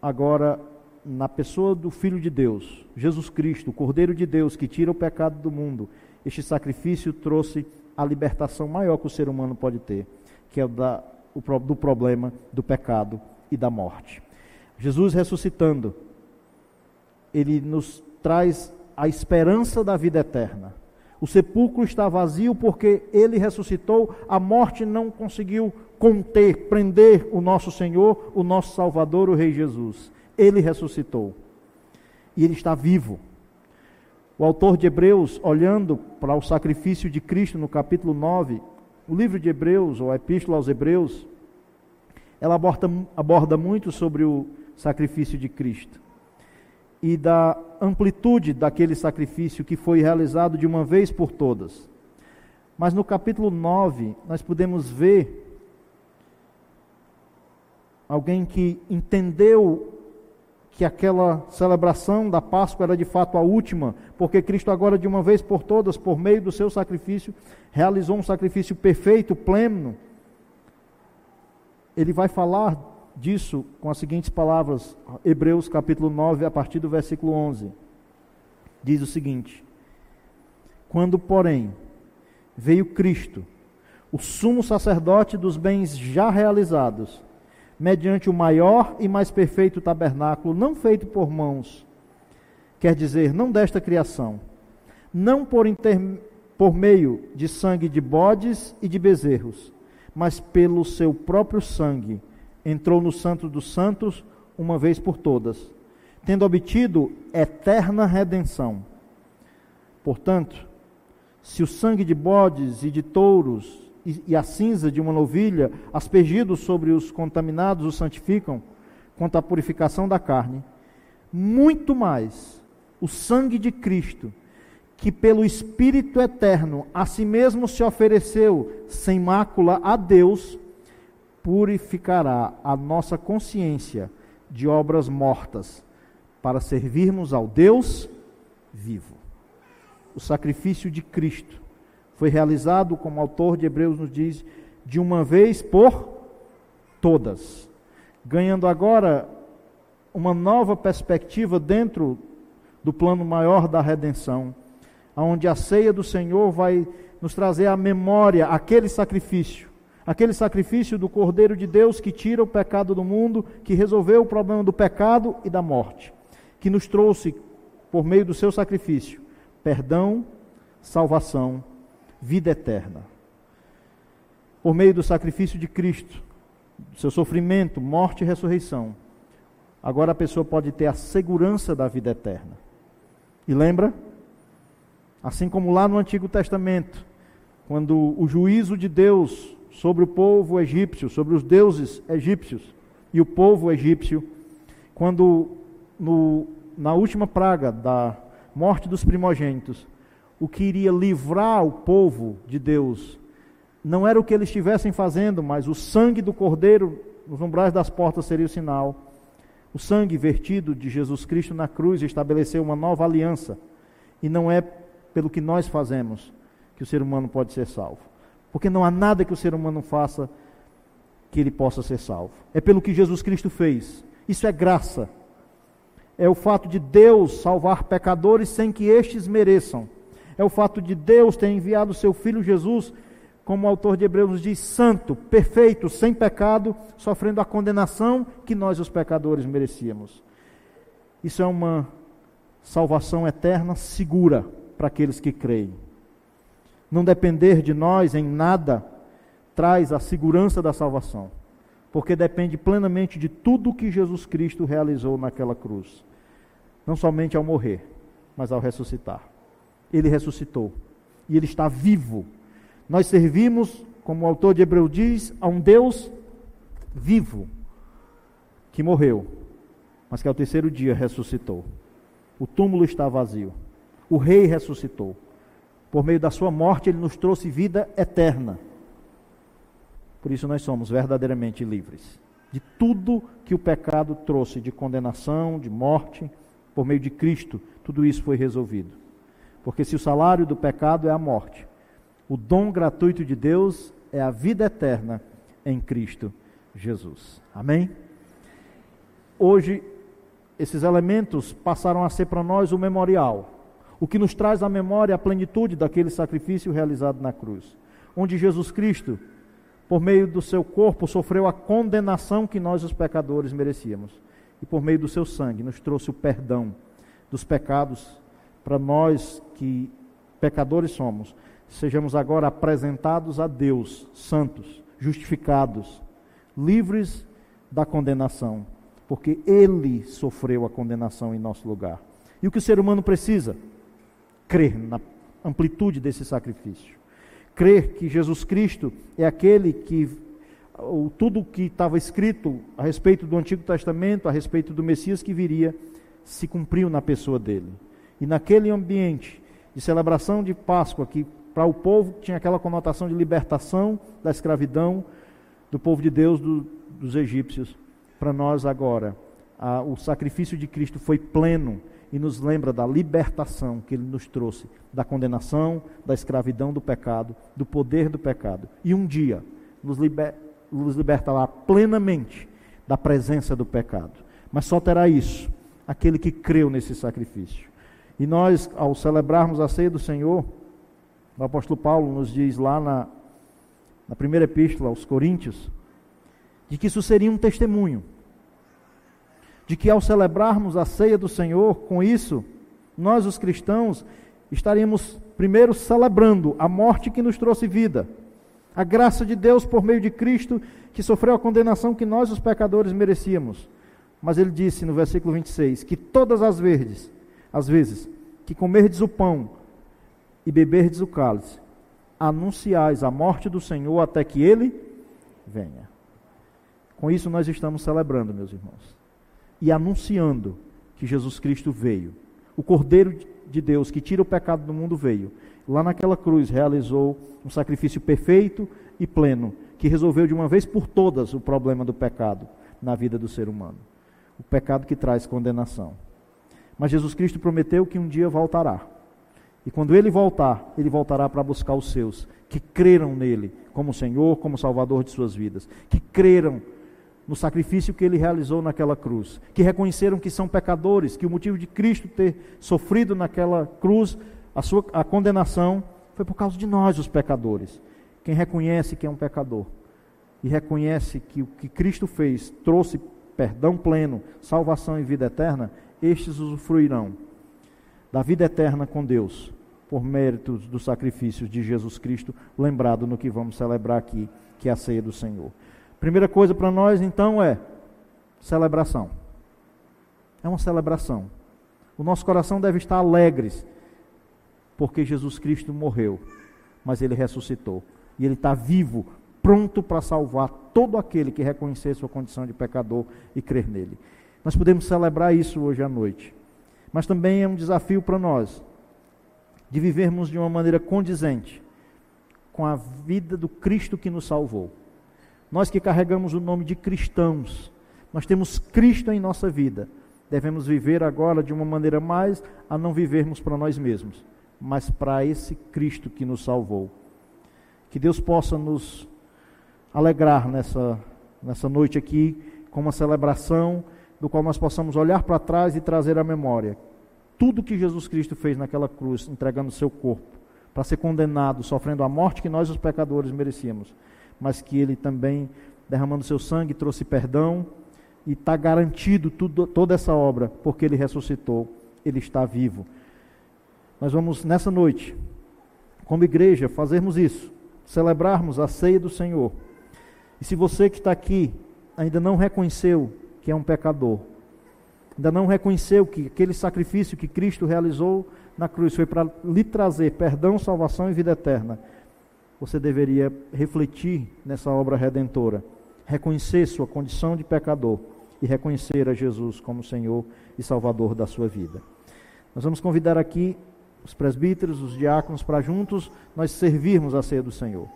agora na pessoa do Filho de Deus, Jesus Cristo, o Cordeiro de Deus que tira o pecado do mundo, este sacrifício trouxe a libertação maior que o ser humano pode ter, que é o, da, o do problema do pecado e da morte. Jesus ressuscitando, ele nos traz a esperança da vida eterna. O sepulcro está vazio porque ele ressuscitou, a morte não conseguiu conter, prender o nosso Senhor, o nosso Salvador, o Rei Jesus. Ele ressuscitou. E ele está vivo. O autor de Hebreus, olhando para o sacrifício de Cristo no capítulo 9, o livro de Hebreus, ou a Epístola aos Hebreus, ela aborda, aborda muito sobre o sacrifício de Cristo e da amplitude daquele sacrifício que foi realizado de uma vez por todas. Mas no capítulo 9, nós podemos ver alguém que entendeu que aquela celebração da Páscoa era de fato a última, porque Cristo agora de uma vez por todas, por meio do seu sacrifício, realizou um sacrifício perfeito, pleno. Ele vai falar disso com as seguintes palavras, Hebreus capítulo 9, a partir do versículo 11. Diz o seguinte: Quando, porém, veio Cristo, o sumo sacerdote dos bens já realizados, mediante o maior e mais perfeito tabernáculo, não feito por mãos, quer dizer, não desta criação, não por, inter... por meio de sangue de bodes e de bezerros, mas pelo seu próprio sangue, entrou no Santo dos Santos uma vez por todas, tendo obtido eterna redenção. Portanto, se o sangue de bodes e de touros e, a cinza de uma novilha, aspergidos sobre os contaminados, os santificam, quanto à purificação da carne, muito mais o sangue de Cristo, que pelo Espírito eterno a si mesmo se ofereceu sem mácula a Deus, purificará a nossa consciência de obras mortas, para servirmos ao Deus vivo. O sacrifício de Cristo foi realizado, como o autor de Hebreus nos diz, de uma vez por todas, ganhando agora uma nova perspectiva dentro do plano maior da redenção, onde a ceia do Senhor vai nos trazer à memória aquele sacrifício, aquele sacrifício do Cordeiro de Deus que tira o pecado do mundo, que resolveu o problema do pecado e da morte, que nos trouxe, por meio do seu sacrifício, perdão, salvação vida eterna. Por meio do sacrifício de Cristo, seu sofrimento, morte e ressurreição, agora a pessoa pode ter a segurança da vida eterna. E lembra? Assim como lá no Antigo Testamento, quando o juízo de Deus sobre o povo egípcio, sobre os deuses egípcios e o povo egípcio, quando no, na última praga da morte dos primogênitos, o que iria livrar o povo de Deus não era o que eles estivessem fazendo, mas o sangue do Cordeiro nos umbrais das portas seria o sinal. O sangue vertido de Jesus Cristo na cruz estabeleceu uma nova aliança. E não é pelo que nós fazemos que o ser humano pode ser salvo. Porque não há nada que o ser humano faça que ele possa ser salvo. É pelo que Jesus Cristo fez. Isso é graça. É o fato de Deus salvar pecadores sem que estes mereçam é o fato de Deus ter enviado seu Filho Jesus, como o autor de Hebreus diz, santo, perfeito, sem pecado, sofrendo a condenação que nós, os pecadores, merecíamos. Isso é uma salvação eterna segura para aqueles que creem. Não depender de nós em nada traz a segurança da salvação, porque depende plenamente de tudo que Jesus Cristo realizou naquela cruz, não somente ao morrer, mas ao ressuscitar ele ressuscitou. E ele está vivo. Nós servimos, como o autor de Hebreu diz, a um Deus vivo, que morreu, mas que ao terceiro dia ressuscitou. O túmulo está vazio. O rei ressuscitou. Por meio da sua morte, ele nos trouxe vida eterna. Por isso nós somos verdadeiramente livres de tudo que o pecado trouxe de condenação, de morte, por meio de Cristo, tudo isso foi resolvido. Porque se o salário do pecado é a morte, o dom gratuito de Deus é a vida eterna em Cristo Jesus. Amém? Hoje, esses elementos passaram a ser para nós o memorial, o que nos traz à memória a plenitude daquele sacrifício realizado na cruz, onde Jesus Cristo, por meio do seu corpo, sofreu a condenação que nós, os pecadores, merecíamos, e por meio do seu sangue, nos trouxe o perdão dos pecados para nós que pecadores somos, sejamos agora apresentados a Deus, santos, justificados, livres da condenação, porque Ele sofreu a condenação em nosso lugar. E o que o ser humano precisa? Crer na amplitude desse sacrifício. Crer que Jesus Cristo é aquele que tudo que estava escrito a respeito do Antigo Testamento, a respeito do Messias que viria, se cumpriu na pessoa dele. E naquele ambiente de celebração de Páscoa, que para o povo tinha aquela conotação de libertação da escravidão do povo de Deus, do, dos egípcios, para nós agora, a, o sacrifício de Cristo foi pleno e nos lembra da libertação que ele nos trouxe, da condenação, da escravidão do pecado, do poder do pecado. E um dia nos, liber, nos libertará plenamente da presença do pecado. Mas só terá isso aquele que creu nesse sacrifício. E nós, ao celebrarmos a ceia do Senhor, o apóstolo Paulo nos diz lá na, na primeira epístola aos Coríntios, de que isso seria um testemunho de que ao celebrarmos a ceia do Senhor, com isso, nós os cristãos estaríamos primeiro celebrando a morte que nos trouxe vida, a graça de Deus por meio de Cristo que sofreu a condenação que nós os pecadores merecíamos. Mas ele disse no versículo 26 que todas as vezes, as vezes que comerdes o pão e beberdes o cálice, anunciais a morte do Senhor até que ele venha. Com isso nós estamos celebrando, meus irmãos e anunciando que Jesus Cristo veio. O Cordeiro de Deus que tira o pecado do mundo veio. Lá naquela cruz realizou um sacrifício perfeito e pleno, que resolveu de uma vez por todas o problema do pecado na vida do ser humano. O pecado que traz condenação. Mas Jesus Cristo prometeu que um dia voltará. E quando ele voltar, ele voltará para buscar os seus, que creram nele como Senhor, como Salvador de suas vidas, que creram no sacrifício que ele realizou naquela cruz, que reconheceram que são pecadores, que o motivo de Cristo ter sofrido naquela cruz a sua a condenação foi por causa de nós, os pecadores. Quem reconhece que é um pecador e reconhece que o que Cristo fez trouxe perdão pleno, salvação e vida eterna, estes usufruirão da vida eterna com Deus, por méritos dos sacrifícios de Jesus Cristo, lembrado no que vamos celebrar aqui, que é a ceia do Senhor. Primeira coisa para nós então é celebração. É uma celebração. O nosso coração deve estar alegre, porque Jesus Cristo morreu, mas ele ressuscitou. E ele está vivo, pronto para salvar todo aquele que reconhecer sua condição de pecador e crer nele. Nós podemos celebrar isso hoje à noite. Mas também é um desafio para nós de vivermos de uma maneira condizente com a vida do Cristo que nos salvou. Nós que carregamos o nome de cristãos, nós temos Cristo em nossa vida. Devemos viver agora de uma maneira mais a não vivermos para nós mesmos, mas para esse Cristo que nos salvou. Que Deus possa nos alegrar nessa, nessa noite aqui com uma celebração do qual nós possamos olhar para trás e trazer à memória tudo que Jesus Cristo fez naquela cruz, entregando seu corpo para ser condenado, sofrendo a morte que nós os pecadores merecíamos mas que ele também, derramando seu sangue, trouxe perdão e está garantido tudo, toda essa obra, porque ele ressuscitou, ele está vivo. Nós vamos nessa noite, como igreja, fazermos isso, celebrarmos a ceia do Senhor. E se você que está aqui ainda não reconheceu que é um pecador, ainda não reconheceu que aquele sacrifício que Cristo realizou na cruz foi para lhe trazer perdão, salvação e vida eterna, você deveria refletir nessa obra redentora, reconhecer sua condição de pecador e reconhecer a Jesus como Senhor e Salvador da sua vida. Nós vamos convidar aqui os presbíteros, os diáconos, para juntos nós servirmos a ceia do Senhor,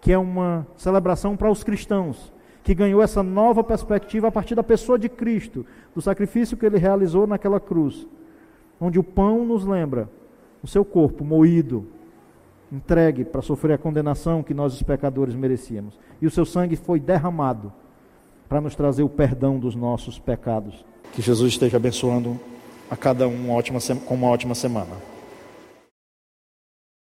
que é uma celebração para os cristãos, que ganhou essa nova perspectiva a partir da pessoa de Cristo, do sacrifício que ele realizou naquela cruz, onde o pão nos lembra o seu corpo moído, entregue para sofrer a condenação que nós, os pecadores, merecíamos. E o seu sangue foi derramado para nos trazer o perdão dos nossos pecados. Que Jesus esteja abençoando a cada um uma ótima, com uma ótima semana.